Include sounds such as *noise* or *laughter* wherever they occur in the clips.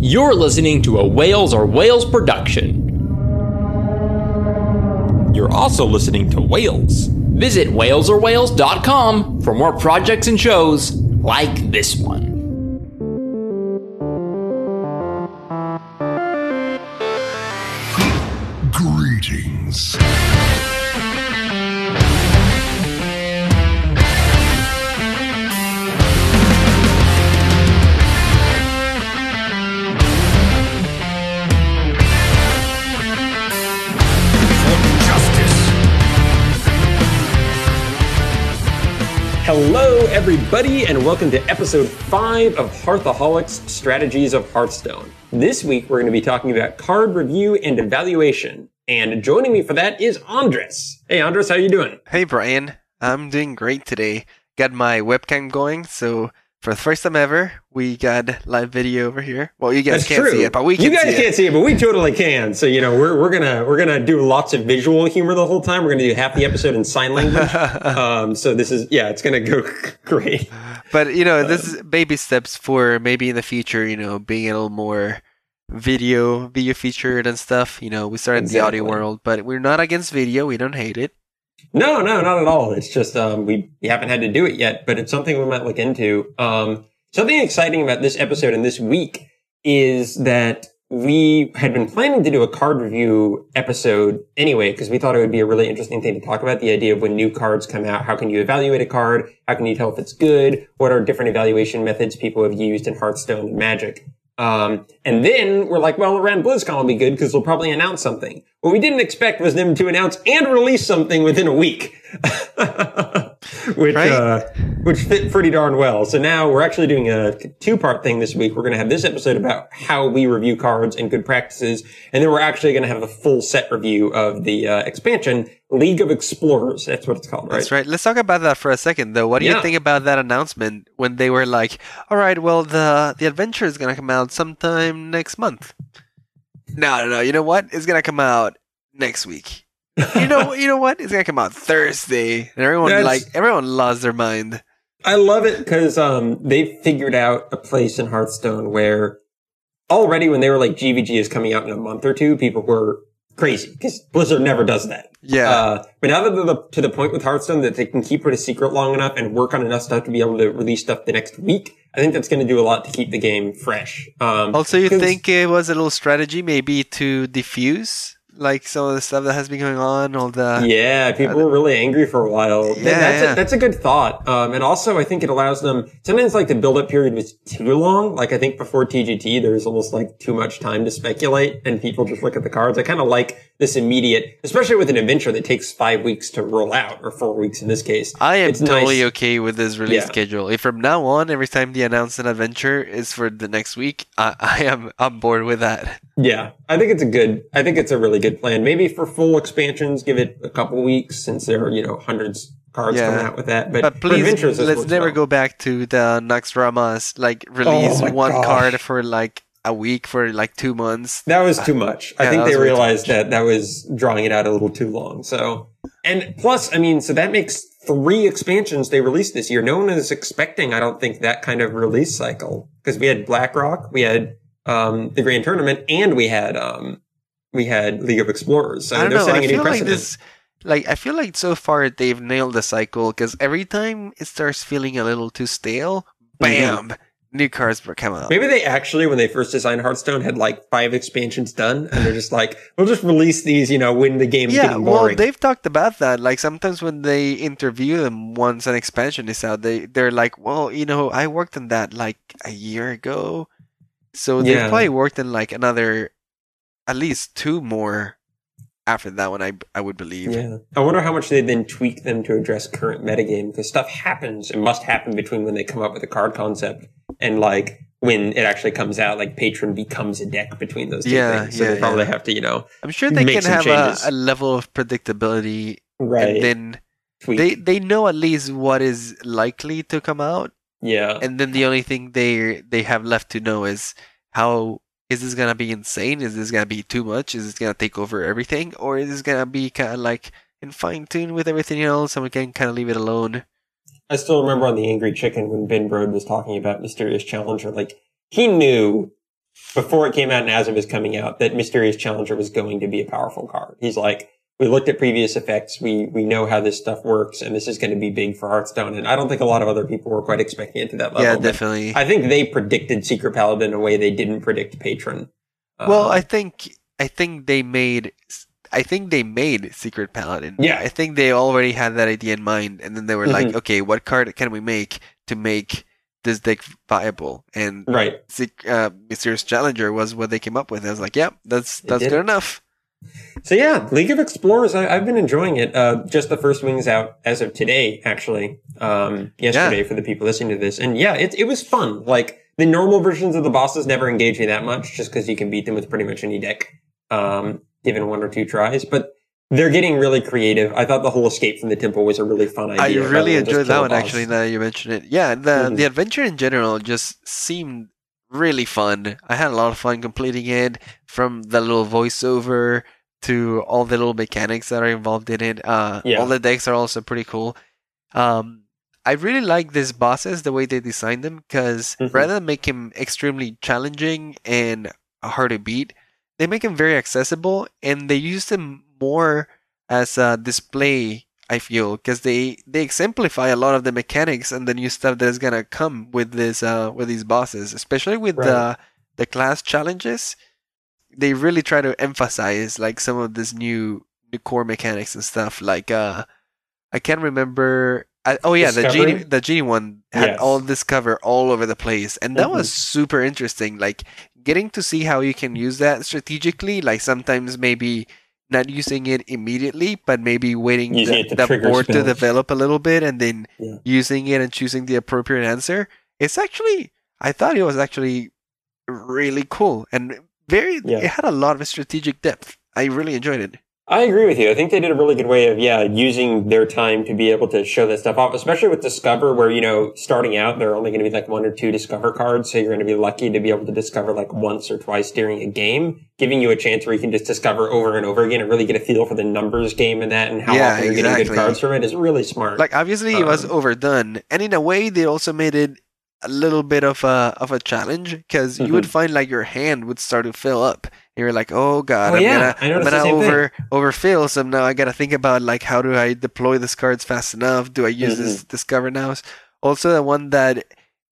You're listening to a Whales or Whales production. You're also listening to Whales. Visit whalesorwhales.com for more projects and shows like this one. Greetings. Hello, everybody, and welcome to episode 5 of Hearthaholics Strategies of Hearthstone. This week, we're going to be talking about card review and evaluation. And joining me for that is Andres. Hey, Andres, how you doing? Hey Brian, I'm doing great today. Got my webcam going, so for the first time ever, we got live video over here. Well, you guys That's can't true. see it, but we can you guys see can't see it, but we totally can. So you know, we're, we're gonna we're gonna do lots of visual humor the whole time. We're gonna do half the episode in sign language. *laughs* um, so this is yeah, it's gonna go *laughs* great. But you know, this is baby steps for maybe in the future. You know, being a little more video, video featured and stuff. You know, we started in the audio world, but we're not against video. We don't hate it. No, no, not at all. It's just um, we, we haven't had to do it yet, but it's something we might look into. Um, something exciting about this episode and this week is that we had been planning to do a card review episode anyway, because we thought it would be a really interesting thing to talk about the idea of when new cards come out. How can you evaluate a card? How can you tell if it's good? What are different evaluation methods people have used in Hearthstone and Magic? Um, and then we're like, well, around BlizzCon will be good because they'll probably announce something. What we didn't expect was them to announce and release something within a week. *laughs* which, Right. uh, which fit pretty darn well. So now we're actually doing a two part thing this week. We're going to have this episode about how we review cards and good practices. And then we're actually going to have a full set review of the, uh, expansion League of Explorers. That's what it's called, right? That's right. Let's talk about that for a second, though. What do Yeah. you think about that announcement when they were like, "All right, well, the the adventure is gonna come out sometime next month"? No, no, no. You know what? It's gonna come out next week. You know, you know what? It's gonna come out Thursday, and everyone That's- like everyone lost their mind. I love it because um, they figured out a place in Hearthstone where already when they were like GVG is coming out in a month or two, people were crazy because Blizzard never does that. Yeah, Uh, but now that they're the, to the point with Hearthstone that they can keep it a secret long enough and work on enough stuff to be able to release stuff the next week, I think that's going to do a lot to keep the game fresh. Um, Also, you think it was a little strategy, maybe to diffuse like some of the stuff that has been going on, all the Yeah, people were really angry for a while. Yeah, that's, yeah. A, that's a good thought. Um, and also, I think it allows them. Sometimes, like the build-up period was too long. Like I think before TGT, there was almost like too much time to speculate, and people just look at the cards. I kind of like this immediate, especially with an adventure that takes five weeks to roll out, or four weeks in this case. I am It's totally nice. okay with this release Yeah. schedule. If from now on, every time they announce an adventure is for the next week, I, I am on board with that. Yeah, I think it's a good. I think it's a really good plan. Maybe for full expansions, give it a couple weeks since there are you know hundreds cards Yeah. coming out with that. But, But please, let's never well. go back to the Naxxramas, like release Oh one gosh. card for like a week for like two months. That was too much. I Yeah, think they was way too realized that that was drawing it out a little too long. So, and plus, I mean, so that makes three expansions they released this year. No one is expecting, I don't think, that kind of release cycle because we had BlackRock, we had um, the Grand Tournament, and we had um, we had League of Explorers. So I don't they're know. setting I a new feel like this, like I feel like so far they've nailed the cycle because every time it starts feeling a little too stale, bam, new cards come out. Mm-hmm. Maybe they actually, when they first designed Hearthstone, had like five expansions done, and they're just like, "We'll just release these, you know, when the game's Yeah, getting well, they've talked about that. Like sometimes when they interview them once an expansion is out, they they're like, "Well, you know, I worked on that like a year ago." So they've probably worked in like another, at least two more after that one. I I would believe. Yeah. I wonder how much they then tweak them to address current metagame because stuff happens and must happen between when they come up with a card concept and like when it actually comes out, like patron becomes a deck between those two Yeah, things. So yeah, they probably yeah. have to, you know, I'm sure they can some have a, a level of predictability, right. and then tweak. they they know at least what is likely to come out, yeah. and then the only thing they they have left to know is how is this gonna be insane? Is this gonna be too much? Is this gonna take over everything, or is this gonna be kind of like in fine tune with everything else, and we can kind of leave it alone? I still remember on the Angry Chicken when Ben Brode was talking about Mysterious Challenger, like he knew before it came out and as it was coming out that Mysterious Challenger was going to be a powerful card. He's like, we looked at previous effects. We, we know how this stuff works and this is going to be big for Hearthstone. And I don't think a lot of other people were quite expecting it to that level. yeah, definitely. I think they predicted Secret Paladin in a way they didn't predict Patron. well, Um, I think I think they made I think they made Secret Paladin. Yeah. I think they already had that idea in mind, and then they were like, Mhm. okay, what card can we make to make this deck viable? And right. Uh, Mysterious Challenger was what they came up with. I was like, yep, that's that's good enough. So yeah, League of Explorers, I, I've been enjoying it. Uh, just the first wings out as of today, actually. Um, yesterday for the people listening to this. And yeah, it, it was fun. Like the normal versions of the bosses never engage me that much just because you can beat them with pretty much any deck, um, given one or two tries. But they're getting really creative. I thought the whole escape from the temple was a really fun I idea. rather really enjoyed that one boss. actually. Now that you mentioned it, yeah, the Mhm. the adventure in general just seemed really fun. I had a lot of fun completing it, from the little voiceover to all the little mechanics that are involved in it. Uh, Yeah. all the decks are also pretty cool. Um, I really like these bosses the way they designed them because Mhm. rather than make him extremely challenging and hard to beat, they make him very accessible and they use them more as a display I feel because they they exemplify a lot of the mechanics and the new stuff that is gonna come with this uh with these bosses, especially with the Right. the class challenges. They really try to emphasize like some of this new new core mechanics and stuff. Like uh, I can't remember. I, oh yeah, the genie the genie one had Yes. all this cover all over the place, and that Mhm. was super interesting. Like getting to see how you can use that strategically. Like sometimes maybe not using it immediately, but maybe waiting Using the, the board to develop a little bit and then Yeah. using it and choosing the appropriate answer. It's actually, I thought it was actually really cool and very, Yeah. it had a lot of strategic depth. I really enjoyed it. I agree with you. I think they did a really good way of, yeah, using their time to be able to show that stuff off, especially with Discover, where, you know, starting out, there are only going to be like one or two Discover cards. So you're going to be lucky to be able to discover like once or twice during a game, giving you a chance where you can just discover over and over again and really get a feel for the numbers game and that and how Yeah, often you're getting good cards from it is really smart. Like obviously it was Um, overdone and in a way they also made it a little bit of a, of a challenge because you would Mm-hmm. find like your hand would start to fill up. And you're like, oh god, Oh, I'm yeah, gonna, I'm gonna same thing. over overfill. So now I gotta think about like how do I deploy these cards fast enough? Do I use this Mm-hmm. discover now? Also, the one that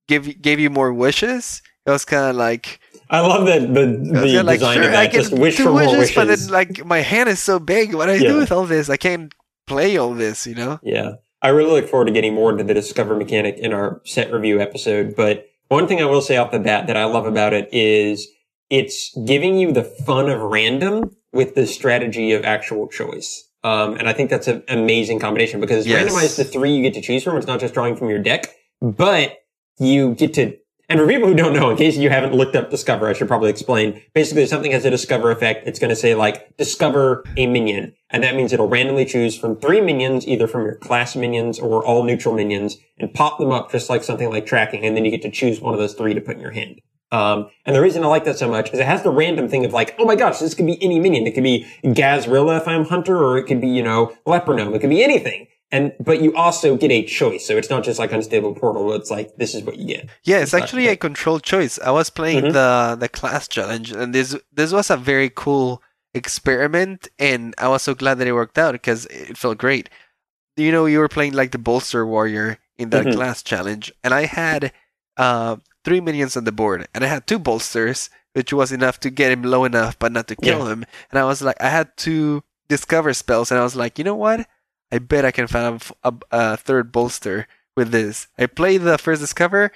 gave gave you more wishes. It was kind of like I love that the, the like, design sure, of that. I Just wish for more wishes, but then like my hand is so big. What do I Yeah. do with all this? I can't play all this. You know? Yeah. I really look forward to getting more into the Discover mechanic in our set review episode. But one thing I will say off the bat that I love about it is it's giving you the fun of random with the strategy of actual choice. Um, and I think that's an amazing combination because Yes. randomized the three you get to choose from. It's not just drawing from your deck, but you get to and for people who don't know, in case you haven't looked up Discover, I should probably explain. Basically, if something has a Discover effect, it's going to say like, discover a minion. And that means it'll randomly choose from three minions, either from your class minions or all neutral minions, and pop them up just like something like tracking. And then you get to choose one of those three to put in your hand. Um, and the reason I like that so much is it has the random thing of like, oh my gosh, this could be any minion. It could be Gahz'rilla if I'm Hunter, or it could be, you know, Leper Gnome. It could be anything. And, but you also get a choice. So it's not just like Unstable Portal. It's like, this is what you get. Yeah, it's actually a controlled choice. I was playing Mhm. the the class challenge, and this this was a very cool experiment, and I was so glad that it worked out because it felt great. You know, you were playing like the bolster warrior in that Mhm. class challenge, and I had uh, three minions on the board, and I had two bolsters, which was enough to get him low enough, but not to kill him. And I was like, I had two discover spells, and I was like, you know what? I bet I can find a, a third bolster with this. I played the first discover,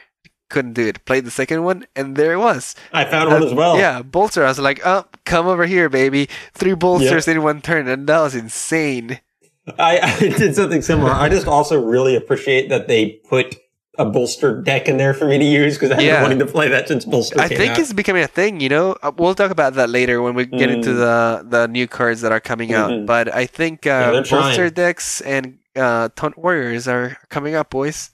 couldn't do it. Played the second one, and there it was. I found one Uh, as well. Yeah, bolster. I was like, oh, come over here, baby. Three bolsters in one turn, and that was insane. *laughs* I, I did something similar. I just also really appreciate that they put a bolster deck in there for me to use because I've Yeah. been wanting to play that since bolster I think out. it's becoming a thing. You know, Uh, we'll talk about that later when we get into Mm. the the new cards that are coming out. Mhm. But I think uh, they're bolster trying. decks and uh, taunt warriors are coming up, boys.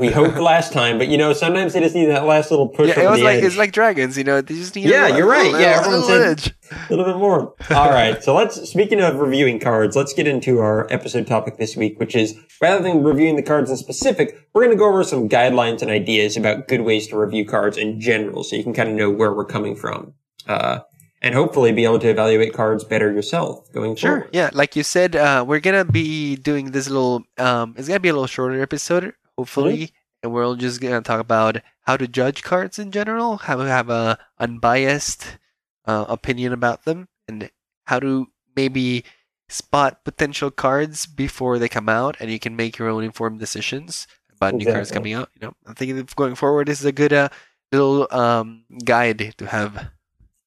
We hoped last time, but you know, sometimes they just need that last little push. Yeah, it was the like edge. it's like dragons, you know. They just need. Yeah, a, you're right. little- Yeah, little everyone said- a little bit more. All right. So let's, speaking of reviewing cards, let's get into our episode topic this week, which is rather than reviewing the cards in specific, we're going to go over some guidelines and ideas about good ways to review cards in general so you can kind of know where we're coming from. Uh, and hopefully be able to evaluate cards better yourself going Sure. forward. Yeah, like you said, uh, we're gonna be doing this little. Um, it's gonna be a little shorter episode, hopefully, and we're all just gonna talk about how to judge cards in general, how to have a unbiased uh, opinion about them, and how to maybe spot potential cards before they come out, and you can make your own informed decisions about new cards coming out. You know, I think going forward, this is a good uh, little um, guide to have.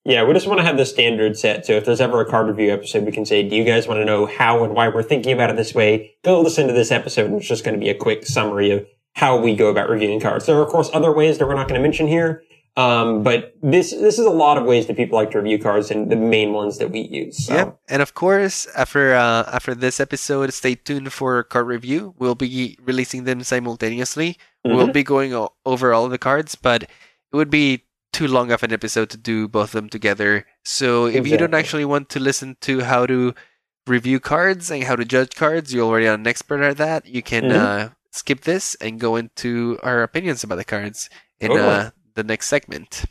Yeah, we just want to have the standard set. So if there's ever a card review episode, we can say, do you guys want to know how and why we're thinking about it this way? Go listen to this episode. And it's just going to be a quick summary of how we go about reviewing cards. There are, of course, other ways that we're not going to mention here. Um, but this, this is a lot of ways that people like to review cards and the main ones that we use. So. Yep. And of course, after uh, after this episode, stay tuned for card review. We'll be releasing them simultaneously. We'll Mhm. be going over all the cards, but it would be too long of an episode to do both of them together. So if you don't actually want to listen to how to review cards and how to judge cards, you're already an expert at that. You can Mhm. uh, skip this and go into our opinions about the cards in uh, the next segment.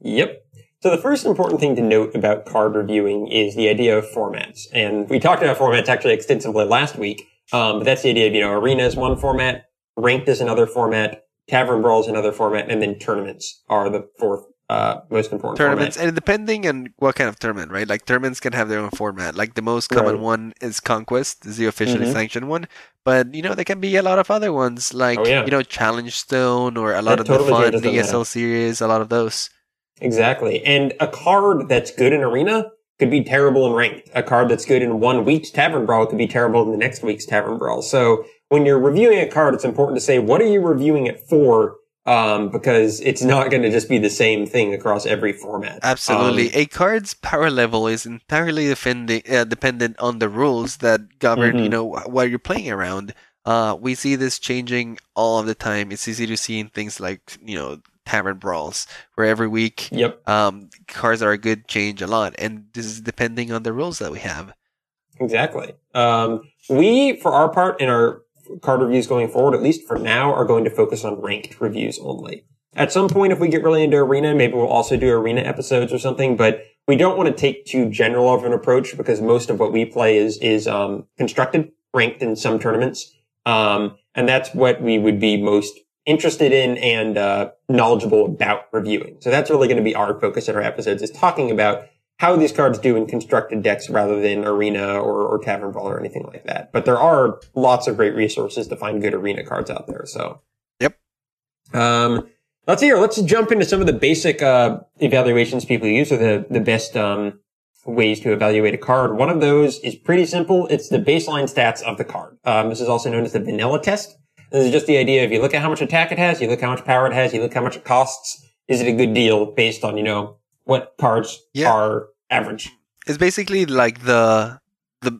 Yep. So the first important thing to note about card reviewing is the idea of formats. And we talked about formats actually extensively last week. Um, but that's the idea of, you know, arena is one format, ranked is another format, tavern brawl is another format, and then tournaments are the fourth, uh, most important tournaments format. and depending on what kind of tournament right like tournaments can have their own format like the most common Right. one is conquest is the officially Mhm. sanctioned one but you know there can be a lot of other ones like Oh, yeah. you know challenge stone or a lot That of totally the fun the series a lot of those Exactly. And a card that's good in arena could be terrible in ranked. A card that's good in one week's tavern brawl could be terrible in the next week's tavern brawl. So when you're reviewing a card, it's important to say, what are you reviewing it for? Um, because it's not going to just be the same thing across every format. absolutely Um, a card's power level is entirely defending, uh, dependent on the rules that govern you Mhm. know wh- what you're playing around uh, we see this changing all of the time it's easy to see in things like you know tavern brawls where every week yep. um, cars are a good change a lot, and this is depending on the rules that we have. Exactly. Um, we, for our part, in our card reviews going forward, at least for now, are going to focus on ranked reviews only. At some point, if we get really into arena, maybe we'll also do arena episodes or something. But we don't want to take too general of an approach because most of what we play is is um, constructed, ranked in some tournaments, um, and that's what we would be most interested in and uh, knowledgeable about reviewing. So that's really going to be our focus in our episodes is talking about how these cards do in constructed decks rather than arena or, or tavern brawl or anything like that. But there are lots of great resources to find good arena cards out there. So, Yep. Um, let's hear. Let's jump into some of the basic uh, evaluations people use, or the the best um, ways to evaluate a card. One of those is pretty simple. It's the baseline stats of the card. Um, this is also known as the vanilla test. This is just the idea of you look at how much attack it has, you look how much power it has, you look how much it costs. Is it a good deal based on you know what cards Yeah. are average? It's basically like the the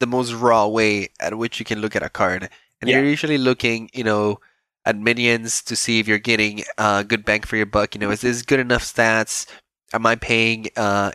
the most raw way at which you can look at a card, and Yeah. you're usually looking, you know, at minions to see if you're getting uh, good bang for your buck. You know, is this good enough stats? Am I paying uh,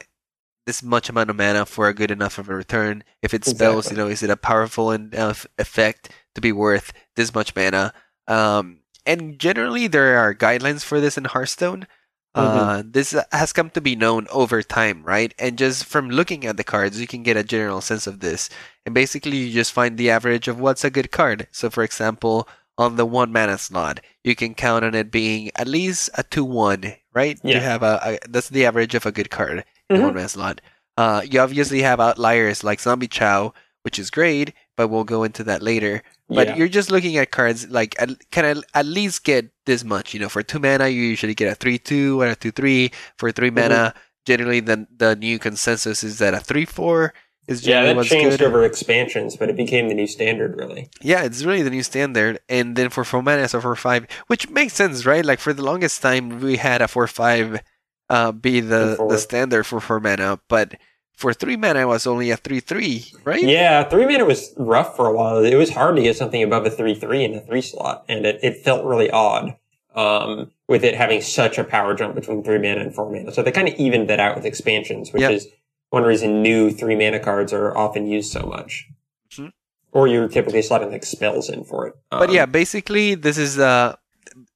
this much amount of mana for a good enough of a return? If it spells, Exactly. you know, is it a powerful enough effect to be worth this much mana? Um, and generally, there are guidelines for this in Hearthstone. Uh, this has come to be known over time, right? And just from looking at the cards, you can get a general sense of this. And basically, you just find the average of what's a good card. So, for example, on the one mana slot, you can count on it being at least a two one, right? Yeah. You have a, a that's the average of a good card in Mhm. the one mana slot. Uh, you obviously have outliers like Zombie Chow, which is great, but we'll go into that later. But Yeah. you're just looking at cards like at, can I at least get this much? You know, for two mana, you usually get a three two or a two three. For 3 Mm-hmm. mana, generally the the new consensus is that a three four is Yeah, generally that what's changed good. over expansions, but it became the new standard, really. Yeah, it's really the new standard. And then for four mana, so for five, which makes sense, right? Like for the longest time, we had a four five uh, be the the standard for four mana, but for three mana, it was only a three three, right? Yeah, three mana was rough for a while. It was hard to get something above a three three in a three slot, and it, it felt really odd um, with it having such a power jump between three mana and four mana. So they kind of evened that out with expansions, which Yep. is one reason new three mana cards are often used so much. Mhm. Or you're typically slotting like spells in for it. But Um, yeah, basically, this is uh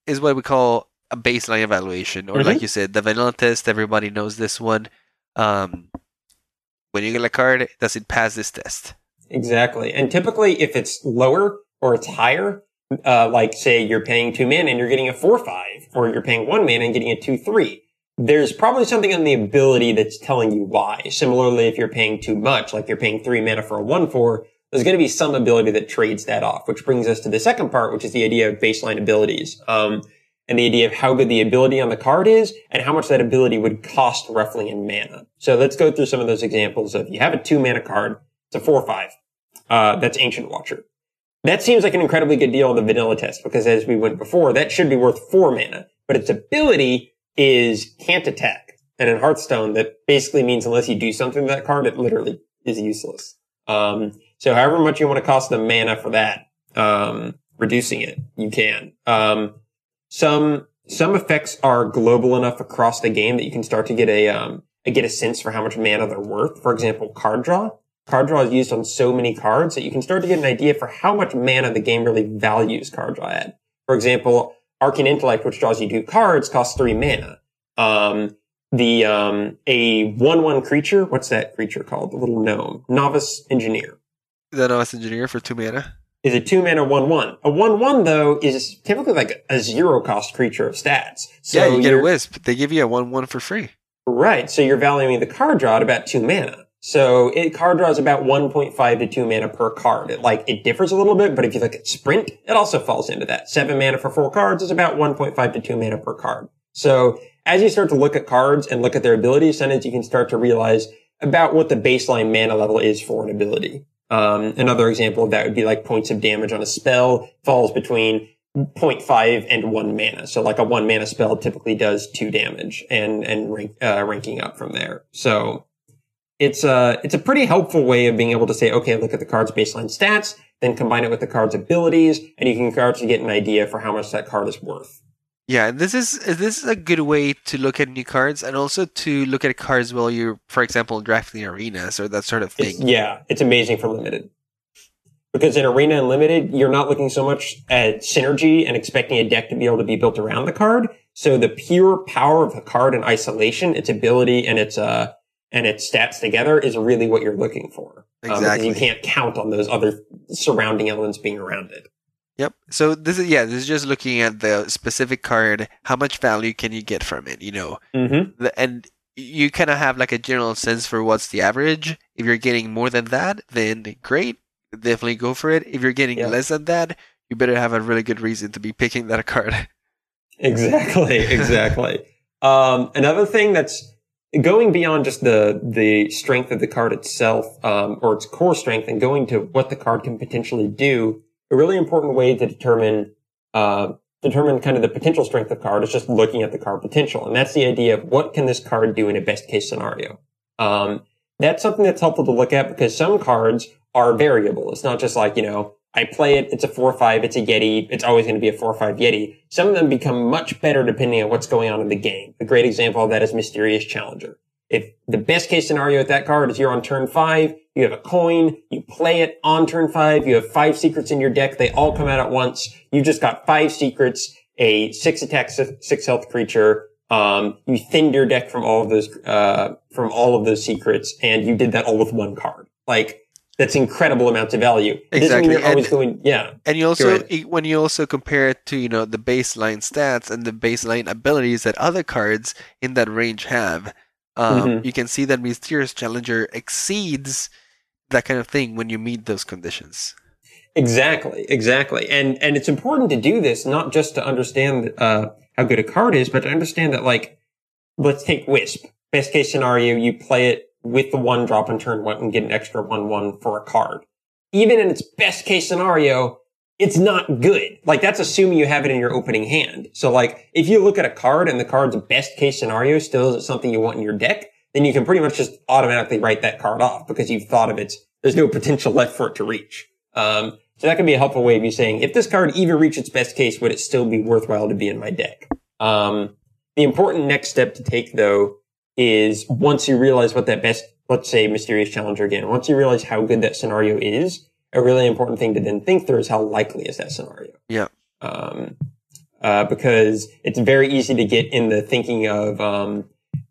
is what we call a baseline evaluation, or Mhm. like you said, the vanilla test. Everybody knows this one. Um, when you get a card, does it pass this test? Exactly. And typically, if it's lower or it's higher, uh, like say you're paying two mana and you're getting a four five, or you're paying one mana and getting a two three, there's probably something on the ability that's telling you why. Similarly, if you're paying too much, like you're paying three mana for a one four, there's going to be some ability that trades that off, which brings us to the second part, which is the idea of baseline abilities. Um, and the idea of how good the ability on the card is and how much that ability would cost roughly in mana. So let's go through some of those examples of you have a two mana card, it's a four or five. Uh, that's Ancient Watcher. That seems like an incredibly good deal on the vanilla test because as we went before, that should be worth four mana, but its ability is can't attack. And in Hearthstone, that basically means unless you do something to that card, it literally is useless. Um, so however much you want to cost the mana for that, um, reducing it, you can. Um, some, some effects are global enough across the game that you can start to get a, um, get a sense for how much mana they're worth. For example, card draw. Card draw is used on so many cards that you can start to get an idea for how much mana the game really values card draw at. For example, Arcane Intellect, which draws you two cards, costs three mana. Um, the um, a one-one creature. What's that creature called? The little gnome, Novice Engineer. The novice engineer for two mana. Is a two mana one-one. A one-one though is typically like a zero-cost creature of stats. So yeah, you get a wisp. They give you a one one for free. Right. So you're valuing the card draw at about two mana. So it card draw is about 1.5 to 2 mana per card. It like, it differs a little bit, but if you look at sprint, it also falls into that. 7 mana for 4 cards is about 1.5 to 2 mana per card. So as you start to look at cards and look at their abilities, sometimes you can start to realize about what the baseline mana level is for an ability. Um, another example of that would be like points of damage on a spell falls between 0.5 and 1 mana. So like a 1 mana spell typically does 2 damage and, and rank, uh, ranking up from there. So it's a, it's a pretty helpful way of being able to say, okay, look at the card's baseline stats, then combine it with the card's abilities, and you can start to get an idea for how much that card is worth. Yeah, this is this is a good way to look at new cards and also to look at cards while you're, for example, drafting arenas or that sort of It's, thing. yeah, it's amazing for limited. Because in Arena and Limited, you're not looking so much at synergy and expecting a deck to be able to be built around the card. So the pure power of the card in isolation, its ability and its, uh, and its stats together is really what you're looking for. Um, Exactly. you can't count on those other surrounding elements being around it. Yep. So this is yeah, this is just looking at the specific card. How much value can you get from it? You know, Mm-hmm. the, and you kind of have like a general sense for what's the average. If you're getting more than that, then great, definitely go for it. If you're getting Yeah. less than that, you better have a really good reason to be picking that *laughs* card. Exactly, exactly. um, another thing that's going beyond just the the strength of the card itself, um, or its core strength, and going to what the card can potentially do. A really important way to determine uh, determine kind of the potential strength of card is just looking at the card potential, and that's the idea of what can this card do in a best case scenario. Um, that's something that's helpful to look at because some cards are variable. It's not just like you know I play it, it's a 4-5, it's a Yeti, it's always going to be a 4-5 Yeti. Some of them become much better depending on what's going on in the game. A great example of that is Mysterious Challenger. If the best case scenario with that card is you're on turn 5, you have a coin, you play it on turn 5, you have 5 secrets in your deck, they all come out at once, you just got 5 secrets, a 6 attack, 6 health creature, um, you thinned your deck from all of those, uh, from all of those secrets, and you did that all with one card. Like, that's incredible amounts of value. It doesn't mean Exactly, you're always and- going, yeah. And you also, Go e- when you also compare it to, you know, the baseline stats and the baseline abilities that other cards in that range have, um, Mhm. you can see that Mysterious Challenger exceeds that kind of thing when you meet those conditions. Exactly, exactly. And and it's important to do this not just to understand uh, how good a card is, but to understand that like let's take Wisp. Best case scenario, you play it with the one drop on turn one and get an extra one one for a card. Even in its best case scenario, it's not good. Like that's assuming you have it in your opening hand. So like if you look at a card and the card's best case scenario still isn't something you want in your deck, then you can pretty much just automatically write that card off because you've thought of it. There's no potential left for it to reach. Um, so that can be a helpful way of you saying, if this card even reached its best case, would it still be worthwhile to be in my deck? Um, the important next step to take though is once you realize what that best, let's say mysterious challenger again, once you realize how good that scenario is, a really important thing to then think through is how likely is that scenario? Yeah. Um, uh, because it's very easy to get in the thinking of, um,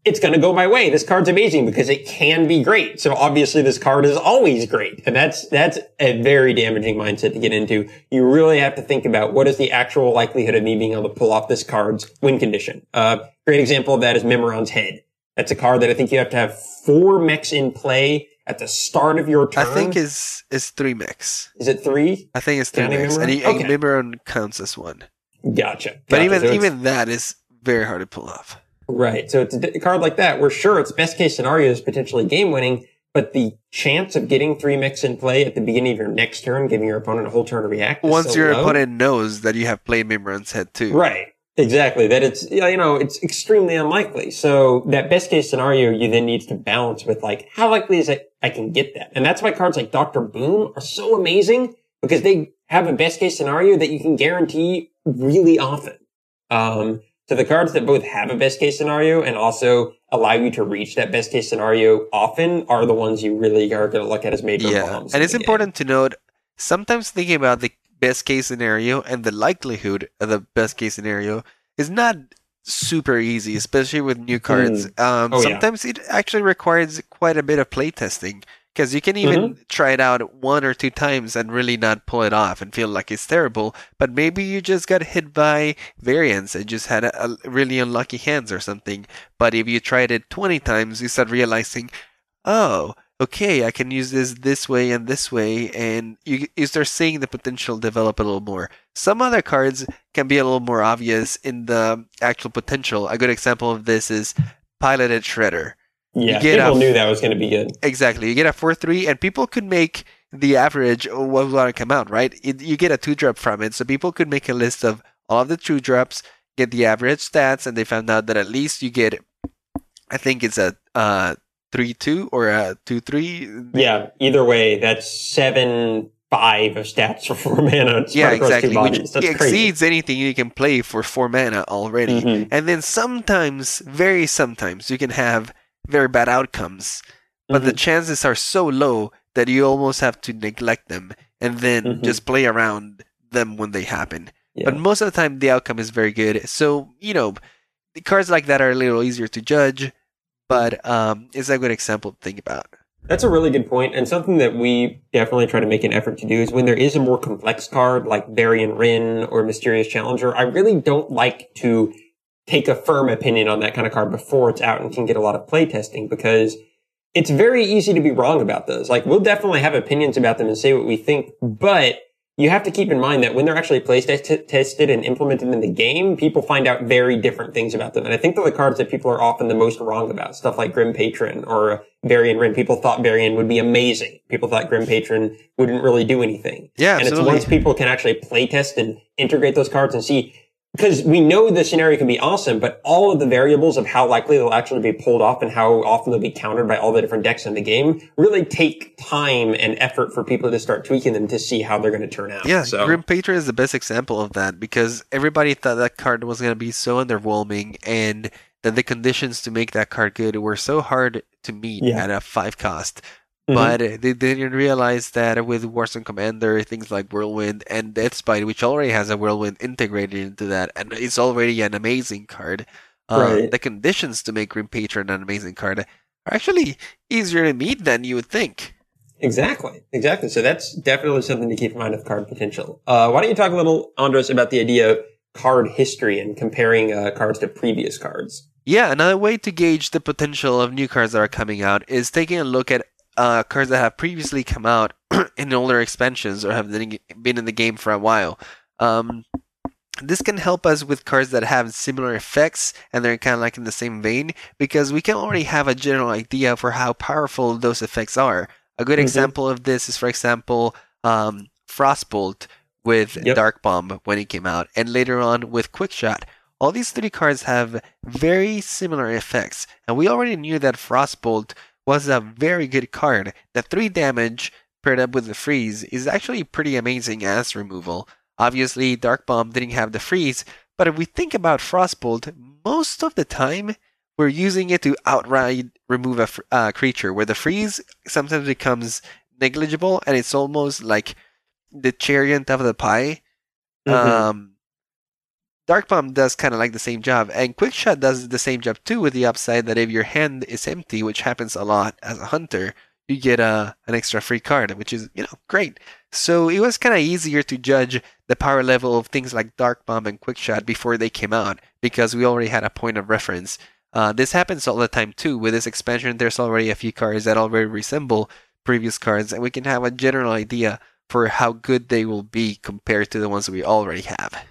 it's going to go my way. This card's amazing because it can be great. So obviously this card is always great. And that's, that's a very damaging mindset to get into. You really have to think about what is the actual likelihood of me being able to pull off this card's win condition. Uh, great example of that is Mimiron's Head. That's a card that I think you have to have four mechs in play at the start of your turn. I think is is three mix. is it three? I think it's three mix, and, he, Okay. Mimiron counts as one. Gotcha. But even So even that is very hard to pull off. Right. So it's a d- card like that We're sure, its best case scenario is potentially game winning, but the chance of getting three mechs in play at the beginning of your next turn, giving your opponent a whole turn to react. Once so your low. opponent knows that you have played Mimiron's head too. Right. Exactly. That it's, you know, it's extremely unlikely. So that best case scenario you then need to balance with like, how likely is it I can get that? And that's why cards like Dr. Boom are so amazing because they have a best case scenario that you can guarantee really often. Um, so the cards that both have a best case scenario and also allow you to reach that best case scenario often are the ones you really are going to look at as major problems. Yeah, and it's game. important to note. Sometimes thinking about the best case scenario and the likelihood of the best case scenario is not super easy, especially with new cards. Um, Oh, yeah. sometimes it actually requires quite a bit of playtesting because you can even Mm-hmm. try it out one or two times and really not pull it off and feel like it's terrible. But maybe you just got hit by variants and just had a, a really unlucky hands or something. But if you tried it 20 times, you start realizing, oh, okay, I can use this this way and this way, and you, you start seeing the potential develop a little more. Some other cards can be a little more obvious in the actual potential. A good example of this is Piloted Shredder. yeah, people a- knew that was going to be good. Exactly. You get a 4 3, and people could make the average of what will come out, right? It, you get a 2 drop from it, so people could make a list of all of the 2 drops, get the average stats, and they found out that at least you get, I think it's a uh, 3 2 or a 2 3. Yeah, either way, that's seven five of stats *laughs* for four mana. Yeah, two exactly. Which. That's crazy. exceeds anything you can play for 4 mana already. Mhm. And then sometimes, very sometimes, you can have very bad outcomes. But the Mhm. chances are so low that you almost have to neglect them and then Mhm. just play around them when they happen. Yeah. But most of the time, the outcome is very good. So, you know, the cards like that are a little easier to judge, but um, it's a good example to think about. That's a really good point, and something that we definitely try to make an effort to do is when there is a more complex card like Varian Wrynn or Mysterious Challenger, I really don't like to take a firm opinion on that kind of card before it's out and can get a lot of play testing because it's very easy to be wrong about those. Like we'll definitely have opinions about them and say what we think, but you have to keep in mind that when they're actually play test- tested and implemented in the game, people find out very different things about them. And I think they're the cards that people are often the most wrong about. Stuff like Grim Patron or Varian Wrynn. People thought Varian would be amazing. People thought Grim Patron wouldn't really do anything. Yeah, And it's once people can actually play test and integrate those cards and see, because we know the scenario can be awesome, but all of the variables of how likely they'll actually be pulled off and how often they'll be countered by all the different decks in the game really take time and effort for people to start tweaking them to see how they're going to turn out. Yeah, so Grim Patron is the best example of that because everybody thought that card was going to be so underwhelming and that the conditions to make that card good were so hard to meet Yeah. at a 5 cost. Mhm. But uh, they didn't realize that with Warzone Commander, things like Whirlwind and Death's Bite, which already has a Whirlwind integrated into that, and it's already an amazing card. Uh, Right. The conditions to make Grim Patron an amazing card are actually easier to meet than you would think. Exactly, exactly. So that's definitely something to keep in mind of card potential. Uh, why don't you talk a little, Andres, about the idea of card history and comparing uh, cards to previous cards? Yeah, another way to gauge the potential of new cards that are coming out is taking a look at uh, cards that have previously come out *clears throat* in older expansions or have been been in the game for a while. Um, this can help us with cards that have similar effects and they're kind of like in the same vein because we can already have a general idea for how powerful those effects are. A good Mhm. example of this is, for example, um, Frostbolt with Yep. Dark Bomb when it came out, and later on with Quickshot. all these three cards have very similar effects, and we already knew that Frostbolt was a very good card. The 3 damage paired up with the freeze is actually pretty amazing as removal. Obviously, Dark Bomb didn't have the freeze, but if we think about Frostbolt, most of the time we're using it to outright remove a uh, creature, where the freeze sometimes becomes negligible and it's almost like the cherry on top of the pie. Mhm. Um, Dark Bomb does kind of like the same job, and Quick Shot does the same job too, with the upside that if your hand is empty, which happens a lot as a hunter, you get a an extra free card, which is you know great. So it was kind of easier to judge the power level of things like Dark Bomb and Quick Shot before they came out because we already had a point of reference. Uh, this happens all the time too. With this expansion, there's already a few cards that already resemble previous cards, and we can have a general idea for how good they will be compared to the ones we already have.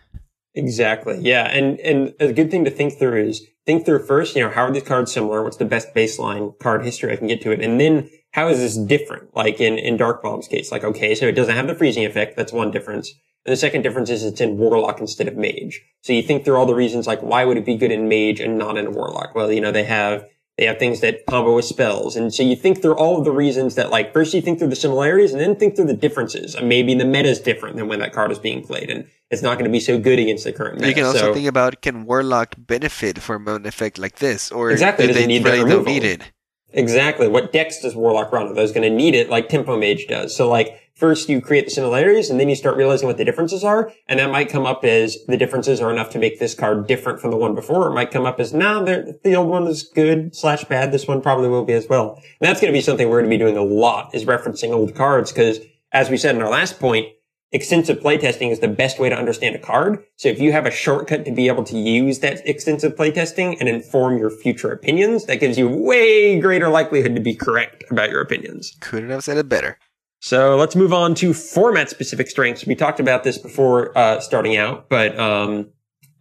Exactly. Yeah. And, and a good thing to think through is think through first, you know, how are these cards similar? What's the best baseline card history I can get to it? And then how is this different? Like in, in Dark Bomb's case, like, okay, so it doesn't have the freezing effect. That's one difference. And the second difference is it's in Warlock instead of Mage. So you think through all the reasons, like, why would it be good in Mage and not in Warlock? Well, you know, they have, they have things that combo with spells. And so you think through all of the reasons that, like, first you think through the similarities and then think through the differences. And maybe the meta is different than when that card is being played. And it's not going to be so good against the current meta. You can also so, think about can Warlock benefit from an effect like this, or Exactly, do they need really don't need it? Exactly. What decks does Warlock run? Are those going to need it like Tempo Mage does? So like first you create the similarities and then you start realizing what the differences are. And that might come up as the differences are enough to make this card different from the one before. It might come up as, nah, the old one is good slash bad. This one probably will be as well. And that's going to be something we're going to be doing a lot is referencing old cards because as we said in our last point, extensive playtesting is the best way to understand a card. So if you have a shortcut to be able to use that extensive playtesting and inform your future opinions, that gives you way greater likelihood to be correct about your opinions. Couldn't have said it better. So let's move on to format specific strengths. We talked about this before uh, starting out, but um,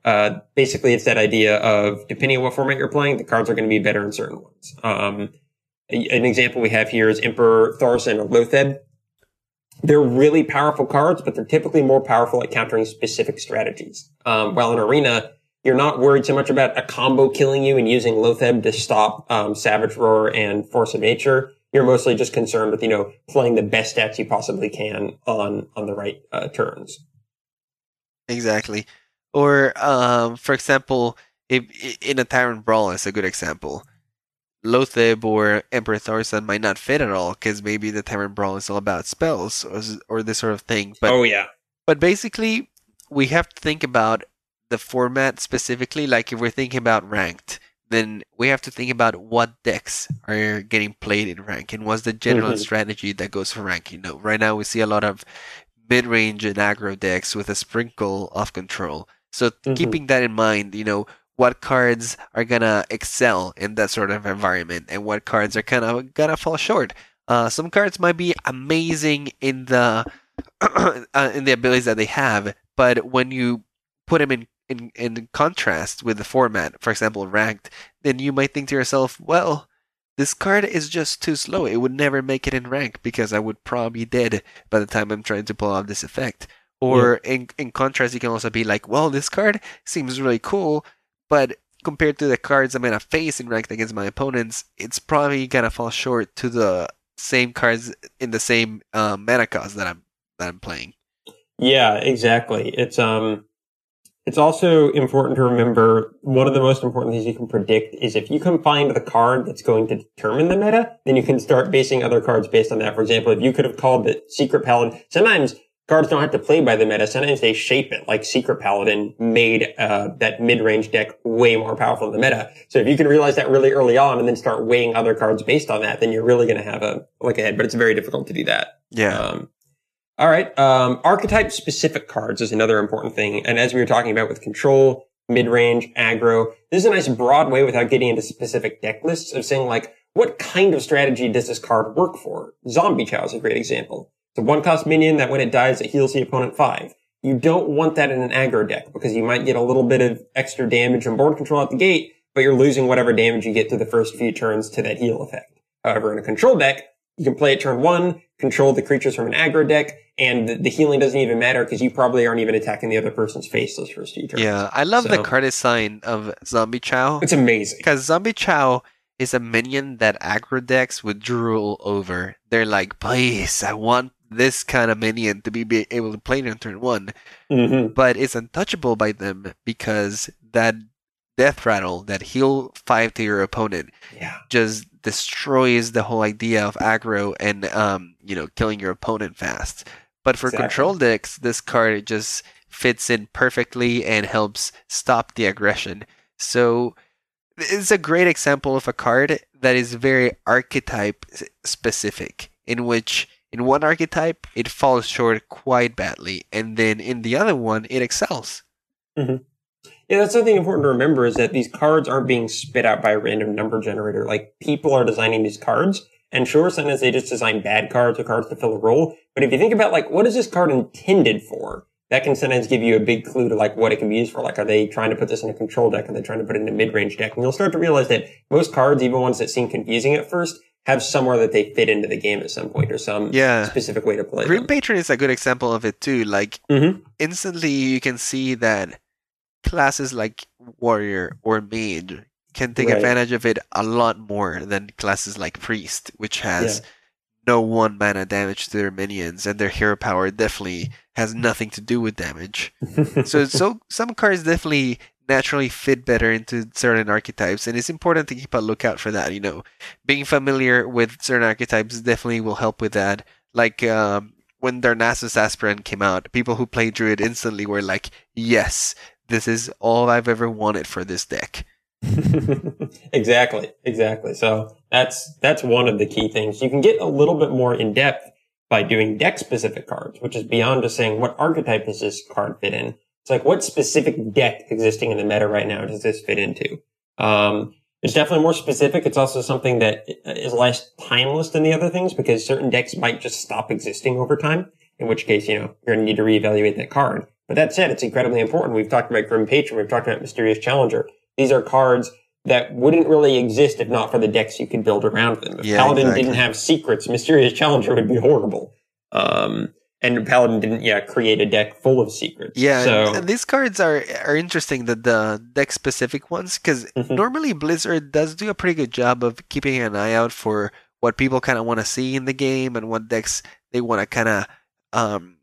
uh, basically it's that idea of depending on what format you're playing, the cards are going to be better in certain ones. Um, an example we have here is Emperor Thaurissan or Loatheb. They're really powerful cards, but they're typically more powerful at countering specific strategies. Um, while in Arena, you're not worried so much about a combo killing you and using Loatheb to stop um, Savage Roar and Force of Nature. You're mostly just concerned with, you know, playing the best stats you possibly can on on the right uh, turns. Exactly. Or, um, for example, if in a Tavern Brawl is a good example. Loatheb or Emperor Thaurissan might not fit at all because maybe the Tavern Brawl is all about spells or, or this sort of thing. But oh yeah, But basically, we have to think about the format specifically. Like if we're thinking about ranked, then we have to think about what decks are getting played in rank and what's the general Mhm. strategy that goes for rank. You know, right now we see a lot of mid-range and aggro decks with a sprinkle of control. So Mhm. keeping that in mind, you know, what cards are gonna excel in that sort of environment and what cards are kind of gonna fall short. Uh, some cards might be amazing in the *clears throat* uh, in the abilities that they have, but when you put them in, in in contrast with the format, for example, ranked, then you might think to yourself, well, this card is just too slow. It would never make it in rank because I would probably be dead by the time I'm trying to pull off this effect. Or in in contrast, you can also be like, well, this card seems really cool, but compared to the cards I'm gonna face in ranked against my opponents, it's probably gonna fall short to the same cards in the same uh, mana cost that I'm that I'm playing. Yeah, exactly. It's um it's also important to remember one of the most important things you can predict is if you can find the card that's going to determine the meta, then you can start basing other cards based on that. For example, if you could have called the Secret Paladin, sometimes cards don't have to play by the meta. Sometimes they shape it, like Secret Paladin made uh, that mid-range deck way more powerful in the meta. So if you can realize that really early on and then start weighing other cards based on that, then you're really going to have a look ahead. But it's very difficult to do that. Yeah. Um, all right. Um, archetype specific cards is another important thing. And as we were talking about with control, mid range, aggro, this is a nice broad way without getting into specific deck lists of saying like, what kind of strategy does this card work for? Zombie Chow is a great example. It's a one cost minion that when it dies, it heals the opponent five. You don't want that in an aggro deck because you might get a little bit of extra damage and board control at the gate, but you're losing whatever damage you get through the first few turns to that heal effect. However, in a control deck, You can play it turn one, control the creatures from an aggro deck, and the, the healing doesn't even matter because you probably aren't even attacking the other person's face those first few turns. Yeah, I love the So- card design of Zombie Chow It's amazing. because Zombie Chow is a minion that aggro decks would drool over. They're like, please, I want this kind of minion to be, be able to play it on turn one. hmm but it's untouchable by them because that death rattle, that heal five to your opponent, Yeah. just destroys the whole idea of aggro and um, you know, killing your opponent fast. But for Exactly. control decks, this card just fits in perfectly and helps stop the aggression. So it's a great example of a card that is very archetype specific, in which in one archetype it falls short quite badly, and then in the other one it excels. Mm-hmm. Yeah, that's something important to remember is that these cards aren't being spit out by a random number generator. Like people are designing these cards, and sure, sometimes they just design bad cards or cards to fill a role. But if you think about like what is this card intended for, that can sometimes give you a big clue to like what it can be used for. Like, are they trying to put this in a control deck? Are they trying to put it in a mid-range deck? And you'll start to realize that most cards, even ones that seem confusing at first, have somewhere that they fit into the game at some point or some Yeah. specific way to play Grim them. Patron is a good example of it too. Like Mhm. instantly you can see that classes like warrior or mage can take Right. advantage of it a lot more than classes like priest, which has no one mana damage to their minions, and their hero power definitely has nothing to do with damage. *laughs* so so some cards definitely naturally fit better into certain archetypes and it's important to keep a lookout for that you know being familiar with certain archetypes definitely will help with that like um, when Darnassus aspirant came out people who played druid instantly were like yes this is all i've ever wanted for this deck *laughs* exactly, exactly. So that's that's one of the key things. You can get a little bit more in depth by doing deck specific cards, which is beyond just saying what archetype does this card fit in. It's like what specific deck existing in the meta right now does this fit into? Um, it's definitely more specific. It's also something that is less timeless than the other things because certain decks might just stop existing over time. In which case, you know, you're going to need to reevaluate that card. But that said, it's incredibly important. We've talked about Grim Patron. We've talked about Mysterious Challenger. These are cards that wouldn't really exist if not for the decks you could build around them. If Yeah, Paladin exactly. didn't have secrets, Mysterious Challenger would be horrible. Um, and Paladin didn't, yeah, create a deck full of secrets. Yeah, So, these cards are are interesting, the the deck specific ones, because Mhm. normally Blizzard does do a pretty good job of keeping an eye out for what people kind of want to see in the game and what decks they want to kind of um,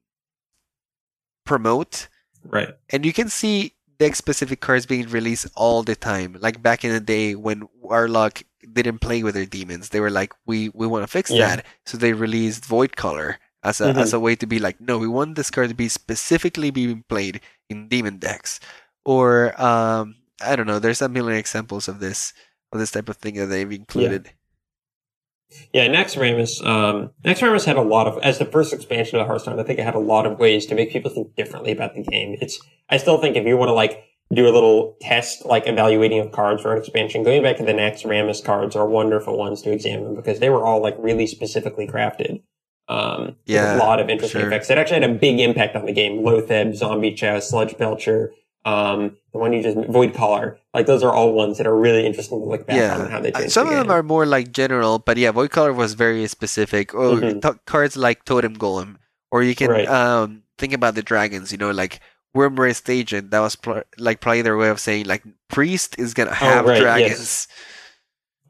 promote. right. And you can see deck specific cards being released all the time. Like back in the day when Warlock didn't play with their demons, they were like, "We we want to fix Yeah. that," so they released Void Caller as a Mhm. as a way to be like, "No, we want this card to be specifically being played in demon decks." Or um, I don't know. There's a million examples of this of this type of thing that they've included. Yeah, Naxxramas, um, Naxxramas had a lot of, as the first expansion of Hearthstone, I think it had a lot of ways to make people think differently about the game. It's, I still think if you want to like do a little test, like evaluating of cards for an expansion, going back to the Naxxramas cards are wonderful ones to examine because they were all like really specifically crafted. Um, Yeah, a lot of interesting sure. effects that actually had a big impact on the game. Loatheb, Zombie Chow, Sludge Belcher, um, the one you just, Void Caller. Like those are all ones that are really interesting to look back on and how they Uh, changed some the of them are more like general, but yeah, Void Caller was very specific. Oh, Mhm. t- cards like Totem Golem, or you can Right. um think about the dragons. You know, like Wyrmrest Agent. That was pl- like probably their way of saying like Priest is gonna have Oh, right, dragons.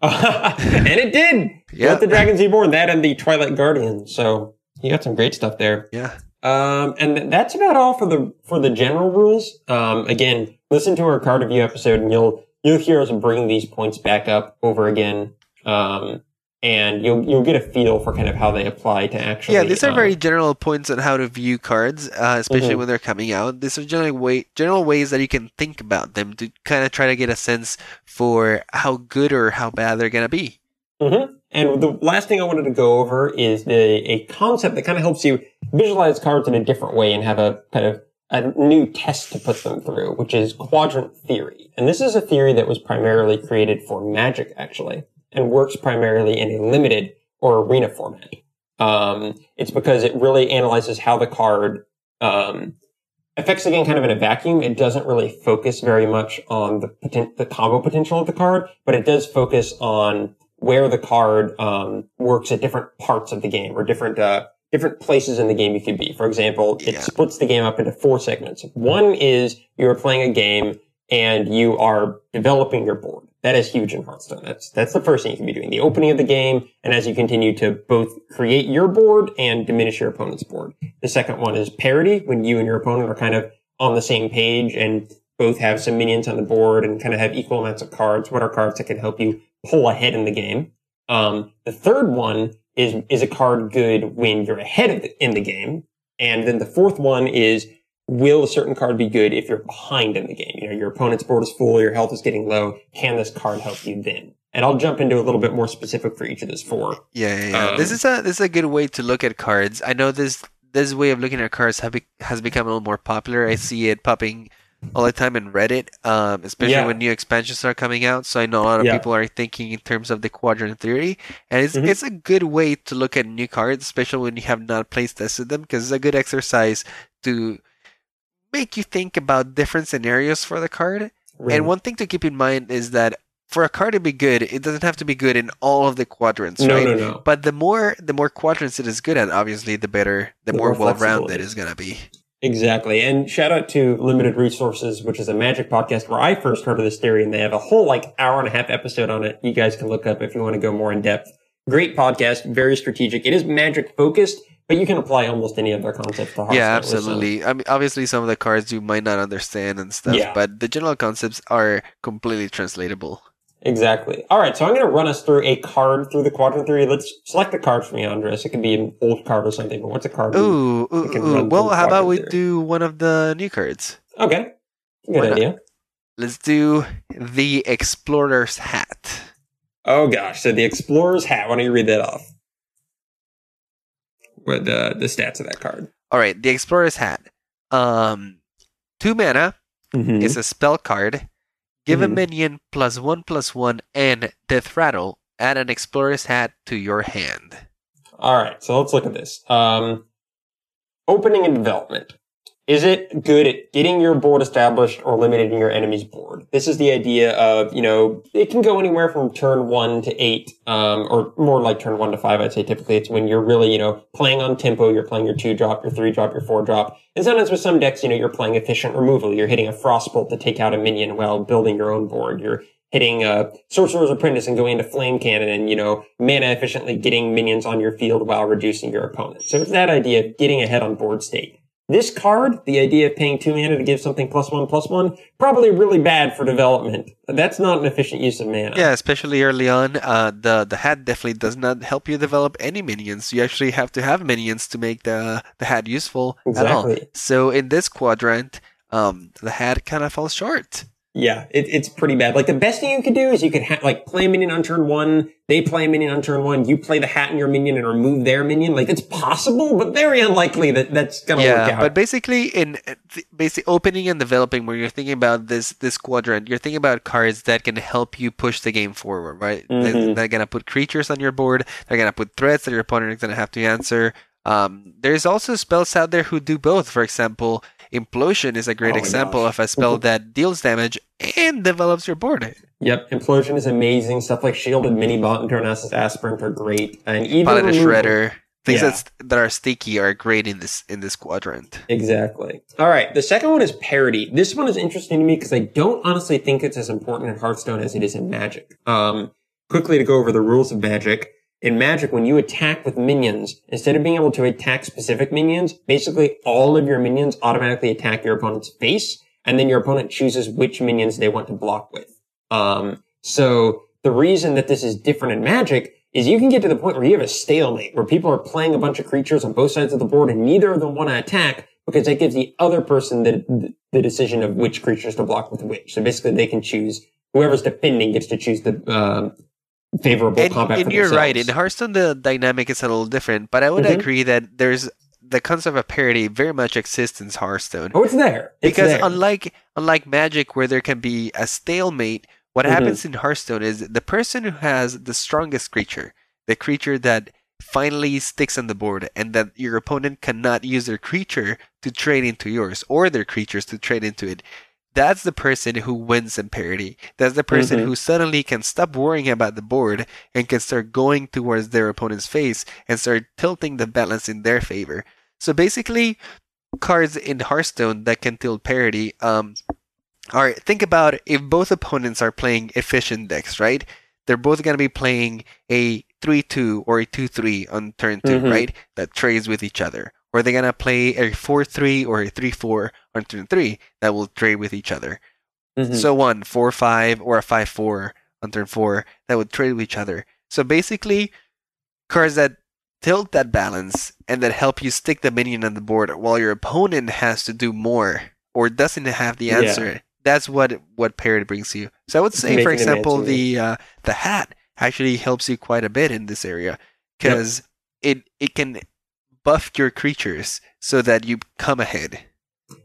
And it did. Yeah. Let the Dragons Be Born, that and the Twilight Guardian. So you got some great stuff there. Yeah, Um, and th- that's about all for the for the general rules. Um, again, listen to our card review episode, and you'll you'll hear us bring these points back up over again. Um, and you'll you'll get a feel for kind of how they apply to actually. yeah. These are um, very general points on how to view cards, uh, especially Mhm. when they're coming out. These are generally way general ways that you can think about them to kind of try to get a sense for how good or how bad they're gonna be. Mm-hmm. And the last thing I wanted to go over is the, a concept that kind of helps you visualize cards in a different way and have a kind of a new test to put them through, which is quadrant theory. And this is a theory that was primarily created for magic, actually, and works primarily in a limited or arena format. Um, it's because it really analyzes how the card um, affects the game kind of in a vacuum. It doesn't really focus very much on the poten- the combo potential of the card, but it does focus on where the card um, works at different parts of the game or different uh, different places in the game you could be. For example, it Yeah. splits the game up into four segments. One is you're playing a game and you are developing your board. That is huge in Hearthstone. That's that's the first thing you can be doing. The opening of the game, and as you continue to both create your board and diminish your opponent's board. The second one is parity, when you and your opponent are kind of on the same page and both have some minions on the board and kind of have equal amounts of cards. What are cards that can help you pull ahead in the game? Um, the third one is is a card good when you're ahead of the, in the game, and then the fourth one is will a certain card be good if you're behind in the game? You know, your opponent's board is full, your health is getting low. Can this card help you then? And I'll jump into a little bit more specific for each of those four. Yeah, yeah, yeah. Um, this is a this is a good way to look at cards. I know this this way of looking at cards have be, has become a little more popular. I see it popping all the time in Reddit, um, especially Yeah. when new expansions are coming out. So I know a lot of Yeah. people are thinking in terms of the quadrant theory, and it's Mhm. it's a good way to look at new cards, especially when you have not place tested them, because it's a good exercise to make you think about different scenarios for the card. And one thing to keep in mind is that for a card to be good, it doesn't have to be good in all of the quadrants, no, right? no, no. But the more the more quadrants it is good at, obviously, the better, the, The more, more well rounded it it's gonna be. Exactly. And shout out to Limited Resources, which is a magic podcast where I first heard of this theory and they have a whole like hour and a half episode on it. You guys can look up if you want to go more in depth. Great podcast, very strategic. It is magic focused, but you can apply almost any other concept to Hearthstone. yeah, absolutely. I mean, obviously, some of the cards you might not understand and stuff, Yeah. but the general concepts are completely translatable. Exactly. All right, so I'm going to run us through a card through the quadrant theory. Let's select a card for me, Andres. It could be an old card or something, but what's a card? we- Ooh, ooh, we ooh. Well, how about we theory. do one of the new cards? Okay. Why Good not? idea. Let's do the Explorer's Hat. Oh gosh, so the Explorer's Hat. Why don't you read that off? What the the stats of that card? All right, the Explorer's Hat. Um, two mana. Mm-hmm. is a spell card. Give a Mhm. minion plus one plus one and death rattle. Add an explorer's hat to your hand. All right, so let's look at this. Um, opening and development. Is it good at getting your board established or limiting your enemy's board? This is the idea of, you know, it can go anywhere from turn one to eight, um, or more like turn one to five, I'd say typically. It's when you're really, you know, playing on tempo, you're playing your two drop, your three drop, your four drop. And sometimes with some decks, you know, you're playing efficient removal. You're hitting a frostbolt to take out a minion while building your own board. You're hitting uh, Sorcerer's Apprentice and going into Flame Cannon and, you know, mana efficiently getting minions on your field while reducing your opponent. So it's that idea of getting ahead on board state. This card, the idea of paying two mana to give something plus one plus one, probably really bad for development. That's not an efficient use of mana. Yeah, especially early on. Uh, the the hat definitely does not help you develop any minions. You actually have to have minions to make the the hat useful at all. Exactly. So in this quadrant, um, the hat kind of falls short. Yeah, it, it's pretty bad. Like the best thing you could do is you could ha- like play a minion on turn one, they play a minion on turn one, you play the hat in your minion and remove their minion. Like it's possible, but very unlikely that that's gonna work Yeah, out. but basically in th- basic opening and developing, where you're thinking about this this quadrant, you're thinking about cards that can help you push the game forward, right? They- Mhm. They're gonna put creatures on your board. They're gonna put threats that your opponent is gonna have to answer. Um, there's also spells out there who do both. For example, Implosion is a great Oh example gosh. of a spell that deals damage and develops your board. Yep, Implosion is amazing. Stuff like Shielded Minibot and Darnassus Aspirant are great. And even Piloted Shredder, things Yeah. that are sticky are great in this in this quadrant. Exactly. All right. The second one is parity. This one is interesting to me because I don't honestly think it's as important in Hearthstone as it is in Magic. Um, quickly to go over the rules of Magic. In Magic, when you attack with minions, instead of being able to attack specific minions, basically all of your minions automatically attack your opponent's face, and then your opponent chooses which minions they want to block with. Um, so the reason that this is different in Magic is you can get to the point where you have a stalemate, where people are playing a bunch of creatures on both sides of the board, and neither of them want to attack because that gives the other person the the decision of which creatures to block with which. So basically, they can choose whoever's defending gets to choose the um, favorable And, combat. and you're right. In. Hearthstone, the dynamic is a little different, but I would Mhm. agree that there's the concept of parity very much exists in Hearthstone. oh, it's there It's because there. unlike unlike Magic, where there can be a stalemate, what Mhm. happens in Hearthstone is the person who has the strongest creature, the creature that finally sticks on the board, and that your opponent cannot use their creature to trade into yours, or their creatures to trade into it. That's the person who wins in parity. That's the person Mhm. who suddenly can stop worrying about the board and can start going towards their opponent's face and start tilting the balance in their favor. So basically, cards in Hearthstone that can tilt parity um, are think about if both opponents are playing efficient decks, right? They're both going to be playing a 3 2 or a 2 3 on turn 2, Mhm. right? That trades with each other. Or they're going to play a 4 3 or a 3 4 on turn 3 that will trade with each other. Mhm. So on 4 5 or a 5 4 on turn 4 that would trade with each other. So basically, cards that tilt that balance and that help you stick the minion on the board while your opponent has to do more or doesn't have the Yeah. answer. That's what what parity brings you. So I would say, for Making them example, the uh, the hat actually helps you quite a bit in this area because it it can buff your creatures so that you come ahead.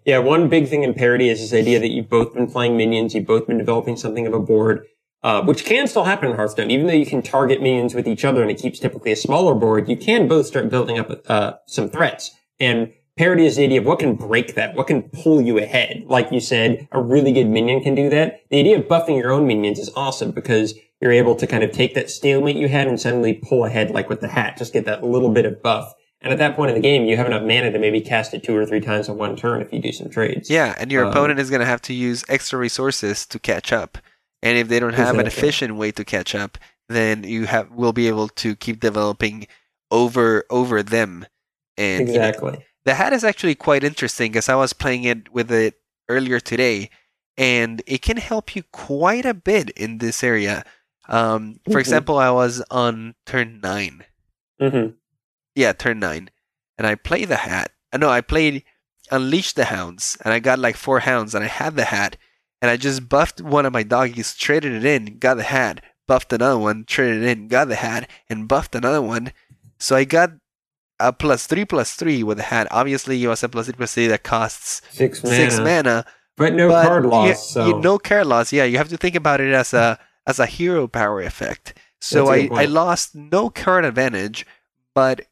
Yeah, one big thing in parity is this idea that you've both been playing minions, you've both been developing something of a board, uh, which can still happen in Hearthstone. Even though you can target minions with each other and it keeps typically a smaller board, you can both start building up uh, some threats. And parity is the idea of what can break that, what can pull you ahead. Like you said, a really good minion can do that. The idea of buffing your own minions is awesome because you're able to kind of take that stalemate you had and suddenly pull ahead, like with the hat, just get that little bit of buff. And at that point in the game, you have enough mana to maybe cast it two or three times in one turn if you do some trades. Yeah, and your Um, opponent is going to have to use extra resources to catch up. And if they don't have an Exactly. efficient way to catch up, then you have will be able to keep developing over over them. And you know, Exactly. the hat is actually quite interesting because I was playing it with it earlier today, and it can help you quite a bit in this area. Um, for Mhm. example, I was on turn nine. hmm Yeah, turn nine, and I play the hat. Uh, no, I played Unleash the Hounds, and I got like four hounds, and I had the hat, and I just buffed one of my doggies, traded it in, got the hat, buffed another one, traded it in, got the hat, and buffed another one. So I got a plus three plus three with the hat. Obviously, it was a plus three plus three that costs Six mana. six mana, But no but card you- loss. so you, no card loss. Yeah, you have to think about it as a as a hero power effect. So That's I, I lost no card advantage, but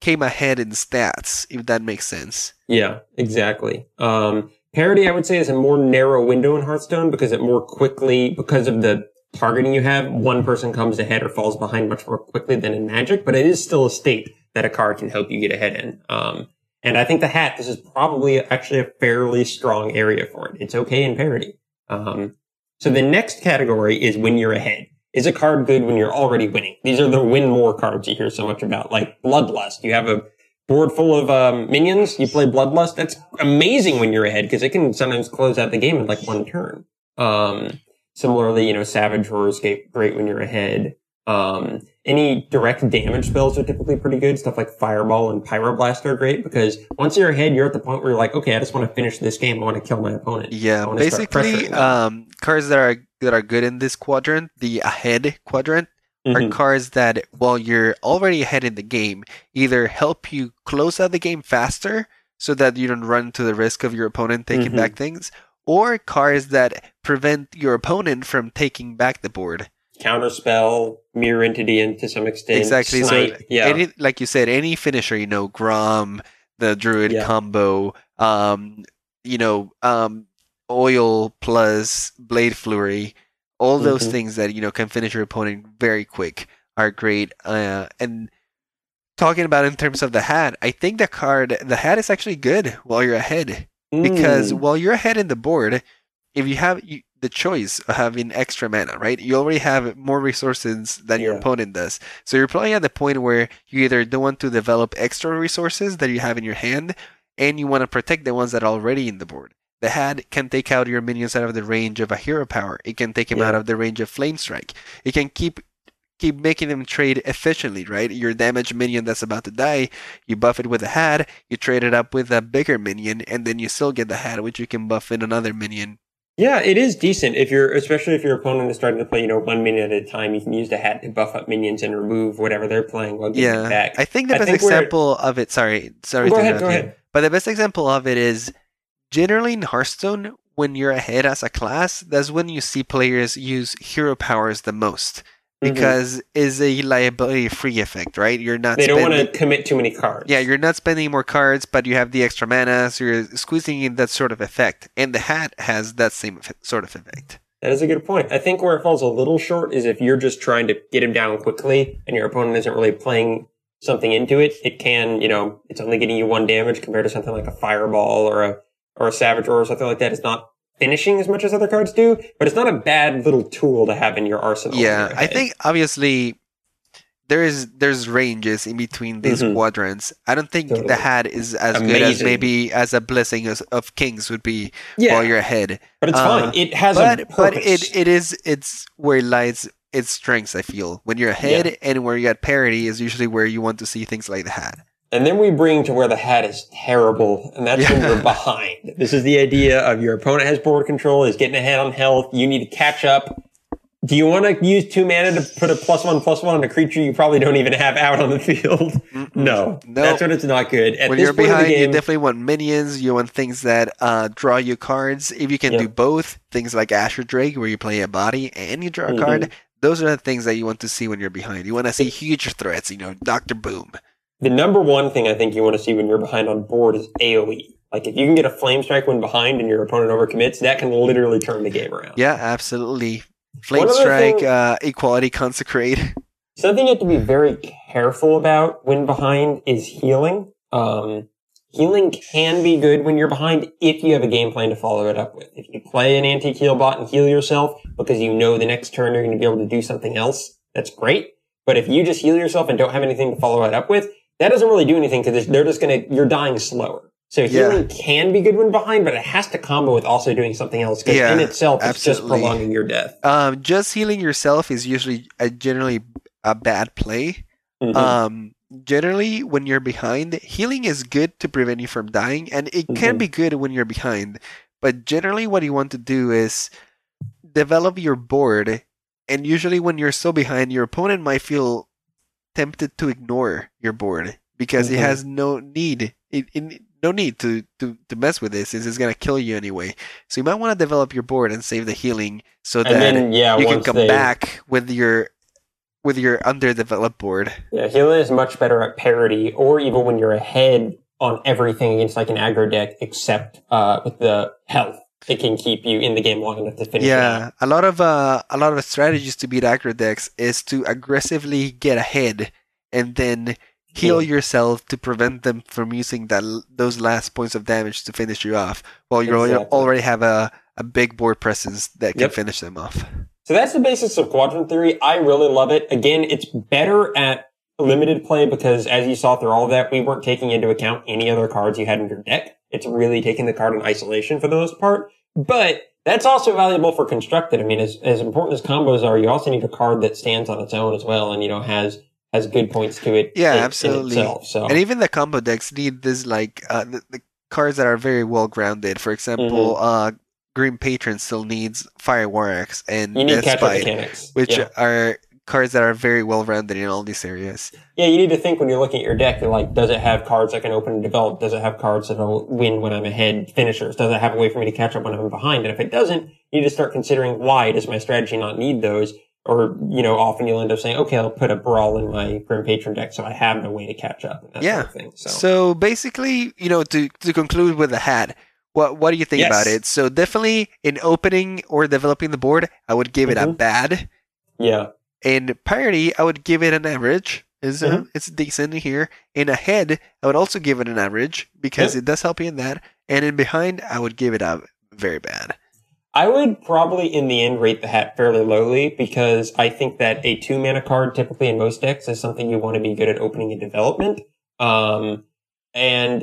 came ahead in stats, if that makes sense. Yeah, exactly. Um, parity, I would say, is a more narrow window in Hearthstone because it more quickly, because of the targeting you have, one person comes ahead or falls behind much more quickly than in Magic, but it is still a state that a card can help you get ahead in. Um, and I think the hat, this is probably actually a fairly strong area for it. It's okay in parity. Um, so the next category is when you're ahead. Is a card good when you're already winning? These are the win more cards you hear so much about, like Bloodlust. You have a board full of um, minions, you play Bloodlust. That's amazing when you're ahead because it can sometimes close out the game in like one turn. Um, similarly, you know, Savage Roar is great when you're ahead. Um, any direct damage spells are typically pretty good. Stuff like Fireball and Pyroblast are great because once you're ahead, you're at the point where you're like, okay, I just want to finish this game. I want to kill my opponent. Yeah, basically, um, cards that are that are good in this quadrant, the ahead quadrant, are Mhm. cards that, while you're already ahead in the game, either help you close out the game faster so that you don't run to the risk of your opponent taking Mhm. back things, or cards that prevent your opponent from taking back the board. Counterspell, Mirror Entity, and to some extent, exactly. So, yeah. any, like you said, any finisher, you know, Grom, the Druid Yeah. combo, um, you know, um, Oil plus Blade Flurry, all those Mhm. things that you know can finish your opponent very quick are great. Uh, and talking about in terms of the hat, I think the card, the hat is actually good while you're ahead because Mm. while you're ahead in the board, if you have you, the choice of having extra mana, right? You already have more resources than your opponent does. So you're probably at the point where you either don't want to develop extra resources that you have in your hand, and you want to protect the ones that are already in the board. The hat can take out your minions out of the range of a hero power. It can take them Yeah. out of the range of flame strike. It can keep keep making them trade efficiently, right? Your damaged minion that's about to die, you buff it with a hat, you trade it up with a bigger minion, and then you still get the hat, which you can buff in another minion. Yeah, it is decent if you're, especially if your opponent is starting to play, you know, one minion at a time. You can use the hat to buff up minions and remove whatever they're playing while getting Yeah, back. I think the I best think we're- example of it. Sorry, sorry. go to ahead, go ahead. But the best example of it is generally in Hearthstone, when you're ahead as a class, that's when you see players use hero powers the most. Mm-hmm. because is a liability free effect, right? You're not They don't spending want to commit too many cards. Yeah, you're not spending more cards, but you have the extra mana, so you're squeezing in that sort of effect. And the hat has that same sort of effect. That is a good point. I think where it falls a little short is if you're just trying to get him down quickly and your opponent isn't really playing something into it, it can, you know, it's only getting you one damage compared to something like a fireball or a or a savage or something like that. It's not finishing as much as other cards do, but it's not a bad little tool to have in your arsenal. Yeah, your I think obviously there is there's ranges in between these Mhm. quadrants. I don't think Totally. the hat is as good as maybe as a blessing as, of kings would be yeah, while you're ahead. but it's uh, fine. It has a But but it it is it's where it lies its strengths. I feel when you're ahead and where you're at parity is usually where you want to see things like the hat. And then we bring to where the hat is terrible, and that's when Yeah. you're *laughs* behind. This is the idea of your opponent has board control, is getting ahead on health. You need to catch up. Do you want to use two mana to put a plus one plus one on a creature you probably don't even have out on the field? No, No. that's when it's not good. At when this you're point behind, of the you definitely want minions. You want things that uh, draw you cards. If you can Yep. do both, things like Azure Drake, where you play a body and you draw a Mhm. card, those are the things that you want to see when you're behind. You want to see huge threats, you know, Doctor Boom. The number one thing I think you want to see when you're behind on board is AOE. Like if you can get a flame strike when behind and your opponent overcommits, that can literally turn the game around. Yeah, absolutely. Flame Strike, thing- uh, Equality Consecrate. *laughs* Something you have to be very careful about when behind is healing. Um, healing can be good when you're behind if you have a game plan to follow it up with. If you play an Antique Healbot and heal yourself because you know the next turn you're going to be able to do something else, that's great. But if you just heal yourself and don't have anything to follow it up with, that doesn't really do anything because they're just going to, you're dying slower. So Yeah. healing can be good when behind, but it has to combo with also doing something else because Yeah, in itself it's just prolonging your death. Um, just healing yourself is usually a generally a bad play. Mhm. Um, generally, when you're behind, healing is good to prevent you from dying, and it can Mhm. be good when you're behind. But generally, what you want to do is develop your board, and usually, when you're so behind, your opponent might feel tempted to ignore your board because Mhm. it has no need. It, it, no need to, to, to mess with this since it's gonna kill you anyway. So you might want to develop your board and save the healing so that then, yeah, you can come they, back with your with your underdeveloped board. Yeah, healing is much better at parity, or even when you're ahead on everything against like an aggro deck, except uh, with the health. It can keep you in the game long enough to finish. Yeah, a lot of uh, a lot of strategies to beat aggro decks is to aggressively get ahead and then heal Yeah. yourself to prevent them from using that those last points of damage to finish you off. While you Exactly. already have a, a big board presence that can Yep. finish them off. So that's the basis of quadrant theory. I really love it. Again, it's better at limited play because as you saw through all of that, we weren't taking into account any other cards you had in your deck. It's really taking the card in isolation for the most part. But that's also valuable for constructed. I mean, as, as important as combos are, you also need a card that stands on its own as well and, you know, has, has good points to it. Yeah, in- in absolutely. itself. So, And even the combo decks need this like uh, the, the cards that are very well grounded. For example, Mm-hmm. uh, Grim Patron still needs Fiery War Axe and you need Death's Bite, mechanics. which yeah. are cards that are very well rounded in all these areas. Yeah, you need to think when you're looking at your deck, like, does it have cards that can open and develop? Does it have cards that'll win when I'm ahead finishers? Does it have a way for me to catch up when I'm behind? And if it doesn't, you need to start considering why does my strategy not need those? Or, you know, often you'll end up saying, okay, I'll put a brawl in my Grim Patron deck so I have no way to catch up Yeah. sort of thing. So, So. basically, you know, to to conclude with the hat, what what do you think Yes. about it? So definitely in opening or developing the board, I would give it a Mhm. bad. yeah. In parity, I would give it an average. Is uh, Mhm. it's decent here. In ahead, I would also give it an average because Yep. it does help you in that. And in behind, I would give it a very bad. I would probably in the end rate the hat fairly lowly because I think that a two mana card typically in most decks is something you want to be good at opening and development. Um, and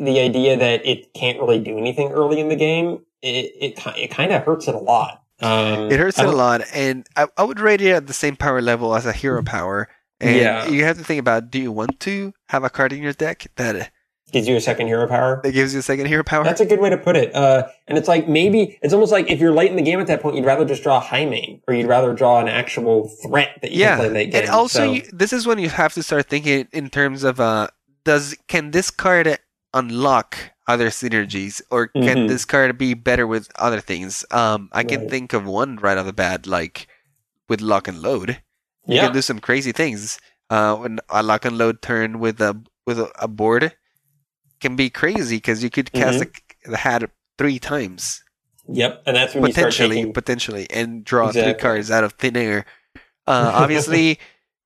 the idea that it can't really do anything early in the game, it, it, it kind of hurts it a lot. Um, It hurts it a lot, and I, I would rate it at the same power level as a hero power. And Yeah. you have to think about: Do you want to have a card in your deck that Gives you a second hero power. that gives you a second hero power? That's a good way to put it. Uh, and it's like maybe it's almost like if you're late in the game at that point, you'd rather just draw a high main or you'd rather draw an actual threat that you yeah, can play late game. and also So- you, this is when you have to start thinking in terms of uh, does can this card unlock other synergies, or can Mhm. this card be better with other things? Um, I can Right. think of one right off the bat, like with lock and load. You Yeah. can do some crazy things. Uh, when a lock and load turn with a with a, a board can be crazy because you could cast Mm-hmm. the, the hat three times Yep. And that's when potentially, taking. potentially, and draw three cards out of thin air. Uh, *laughs* obviously,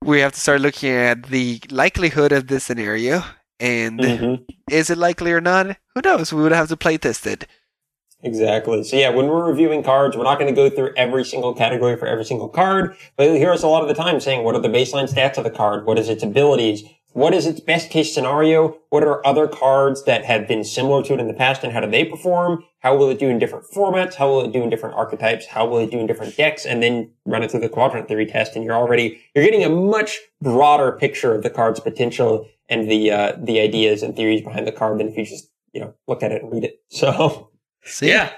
we have to start looking at the likelihood of this scenario, and Mhm. is it likely or not? Who knows? We would have to play test it. Exactly. So yeah, when we're reviewing cards, we're not going to go through every single category for every single card, but you'll hear us a lot of the time saying, what are the baseline stats of the card? What is its abilities? What is its best case scenario? What are other cards that have been similar to it in the past and how do they perform? How will it do in different formats? How will it do in different archetypes? How will it do in different decks? And then run it through the quadrant theory test and you're already, you're getting a much broader picture of the card's potential and the, uh, the ideas and theories behind the card than if you just, you know, look at it and read it. So. See? Yeah.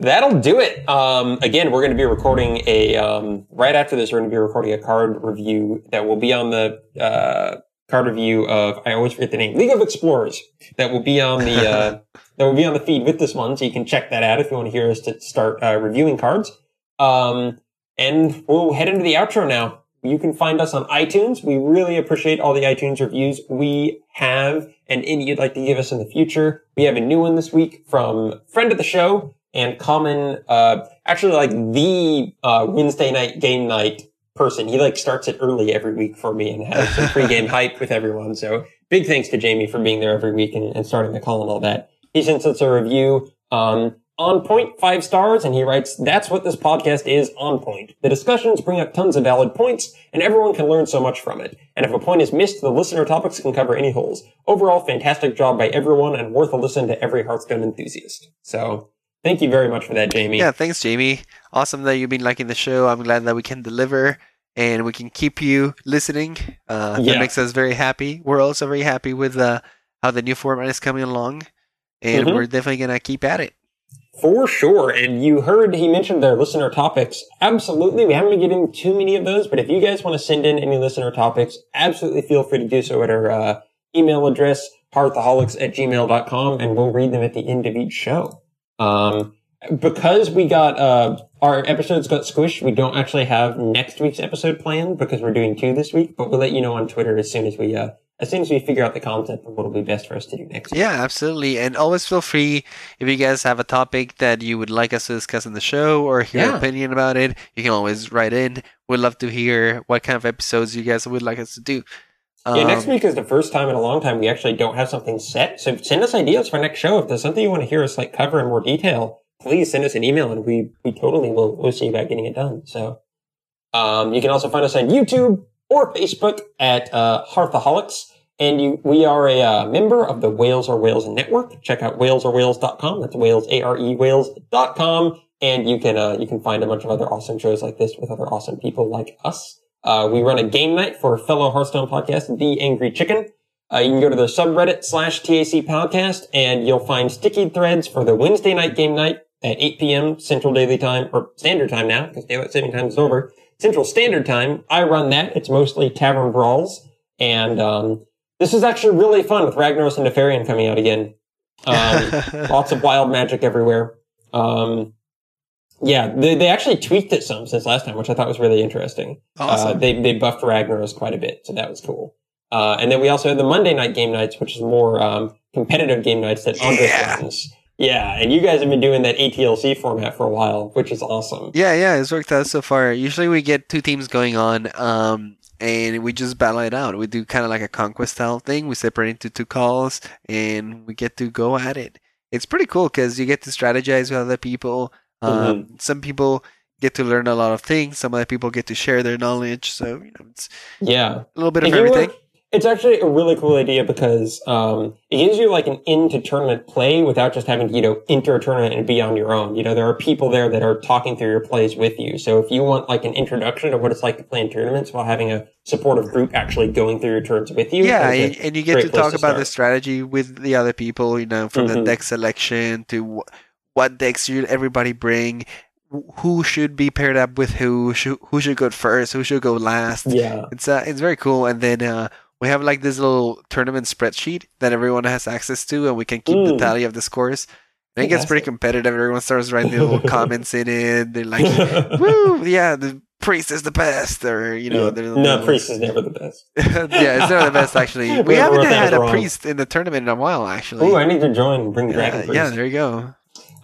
That'll do it. Um, again, we're going to be recording a, um, right after this, we're going to be recording a card review that will be on the, uh, card review of, I always forget the name, League of Explorers that will be on the, uh, *laughs* that will be on the feed with this one. So you can check that out if you want to hear us to start, uh, reviewing cards. Um, and we'll head into the outro now. You can find us on iTunes. We really appreciate all the iTunes reviews we have and any you'd like to give us in the future. We have a new one this week from friend of the show and common, uh, actually like the, uh, Wednesday night game night person. He like starts it early every week for me and has some pregame *laughs* hype with everyone. So big thanks to Jamie for being there every week and, and starting the call and all that. He sends us a review, um, on point five stars and he writes that's what this podcast is on point the discussions bring up tons of valid points and everyone can learn so much from it and if a point is missed the listener topics can cover any holes overall fantastic job by everyone and worth a listen to every hearthstone enthusiast so thank you very much for that jamie Yeah, thanks, Jamie. Awesome that you've been liking the show. I'm glad that we can deliver and we can keep you listening. Uh, Yeah. That makes us very happy. We're also very happy with uh, how the new format is coming along, and Mhm. we're definitely gonna keep at it. For sure. And you heard he mentioned their listener topics. Absolutely. We haven't been getting too many of those, but if you guys want to send in any listener topics, absolutely feel free to do so at our uh, email address, hearthaholics at gmail.com, and we'll read them at the end of each show. Um, because we got, uh, our episodes got squished, we don't actually have next week's episode planned because we're doing two this week, but we'll let you know on Twitter as soon as we, uh, as soon as we figure out the content of what'll be best for us to do next week. Yeah, absolutely. And always feel free if you guys have a topic that you would like us to discuss in the show or hear Yeah. an opinion about it, you can always write in. We'd love to hear what kind of episodes you guys would like us to do. Yeah, next Um, week is the first time in a long time we actually don't have something set. So send us ideas for next show. If there's something you want to hear us like cover in more detail, please send us an email and we, we totally will, we'll see about getting it done. So, um, you can also find us on YouTube or Facebook at, uh, Hearthaholics. And you, we are a uh, member of the Whales or Whales Network. Check out walesorwales.com. That's Wales, A-R-E, Wales.com. And you can, uh, you can find a bunch of other awesome shows like this with other awesome people like us. Uh, we run a game night for fellow Hearthstone podcast, The Angry Chicken. Uh, you can go to the subreddit slash TAC podcast and you'll find sticky threads for the Wednesday night game night at 8 p.m. Central Daily Time or Standard Time now because daylight saving time is over. Central Standard Time. I run that. It's mostly tavern brawls and, um, this is actually really fun with Ragnaros and Nefarian coming out again. Um, *laughs* lots of wild magic everywhere. Um, yeah, they, they actually tweaked it some since last time, which I thought was really interesting. Uh, awesome. they, they buffed Ragnaros quite a bit, so that was cool. Uh, and then we also had the Monday night game nights, which is more, um, competitive game nights that Andres Yeah. runs. Yeah, and you guys have been doing that ATLC format for a while, which is awesome. Yeah, yeah, it's worked out so far. Usually we get two teams going on, um, and we just battle it out. We do kind of like a conquest style thing. We separate into two calls, and we get to go at it. It's pretty cool because you get to strategize with other people. Um, Some people get to learn a lot of things. Some other people get to share their knowledge. So you know, it's Yeah. a little bit of you know everything. It's actually a really cool idea because um, it gives you like an into tournament play without just having to, you know, enter a tournament and be on your own. You know, there are people there that are talking through your plays with you. So if you want like an introduction to what it's like to play in tournaments while having a supportive group actually going through your turns with you. Yeah, and, and you get to talk to about the strategy with the other people. You know, from the Mhm. deck selection to what decks should everybody bring, who should be paired up with who, who who should go first, who should go last. Yeah. It's uh, it's very cool. And then uh, we have like this little tournament spreadsheet that everyone has access to, and we can keep the Mm. tally of the scores. And it gets pretty competitive. Everyone starts writing little *laughs* comments in it. They're like, *laughs* "Woo, yeah, the priest is the best," or you know, Yeah. no, priest is never the best. *laughs* yeah, it's never the best actually. We Whoever haven't had a wrong. priest in the tournament in a while actually. Ooh, I need to join and bring Dragon yeah, Priest. yeah, there you go.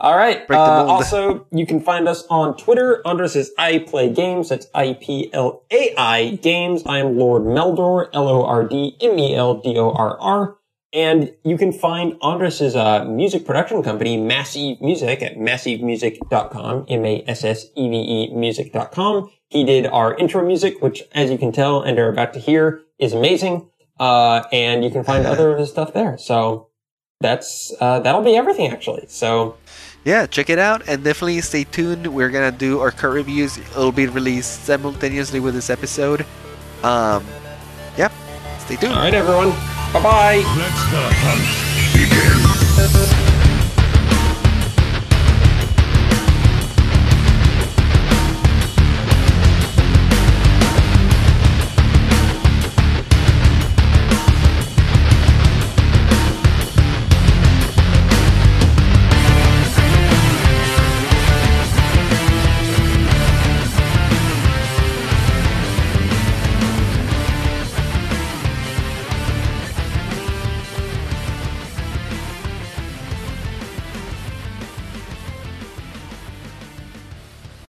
All right. Uh, also, you can find us on Twitter. Andres is I Play Games. That's I P L A I Games. I am Lord Meldor, L O R D M E L D O R R. And you can find Andres' uh, music production company, Massive Music, at massivemusic.com, M-A-S-S-E-V-E music.com. He did our intro music, which, as you can tell and are about to hear, is amazing. Uh, and you can find other of his stuff there. So that's, uh, that'll be everything, actually. So, Yeah, check it out and definitely stay tuned. We're gonna do our cut reviews. It'll be released simultaneously with this episode. Um, yep, stay tuned. All right, everyone. Bye bye.